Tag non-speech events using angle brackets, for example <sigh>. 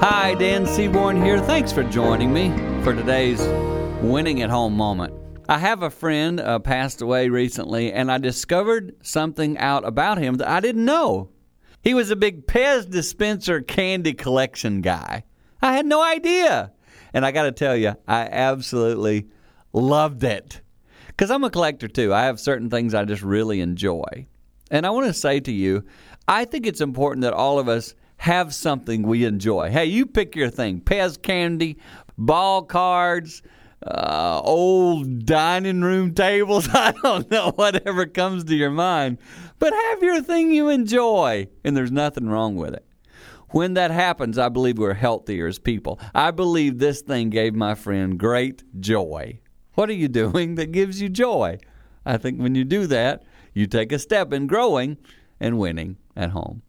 Hi, Dan Seaborn here. Thanks for joining me for today's winning at home moment. I have a friend uh, passed away recently, and I discovered something out about him that I didn't know. He was a big Pez dispenser candy collection guy. I had no idea. And I got to tell you, I absolutely loved it. Because I'm a collector too. I have certain things I just really enjoy. And I want to say to you, I think it's important that all of us have something we enjoy. Hey, you pick your thing Pez candy, ball cards, uh, old dining room tables. <laughs> I don't know, whatever comes to your mind. But have your thing you enjoy, and there's nothing wrong with it. When that happens, I believe we're healthier as people. I believe this thing gave my friend great joy. What are you doing that gives you joy? I think when you do that, you take a step in growing and winning at home.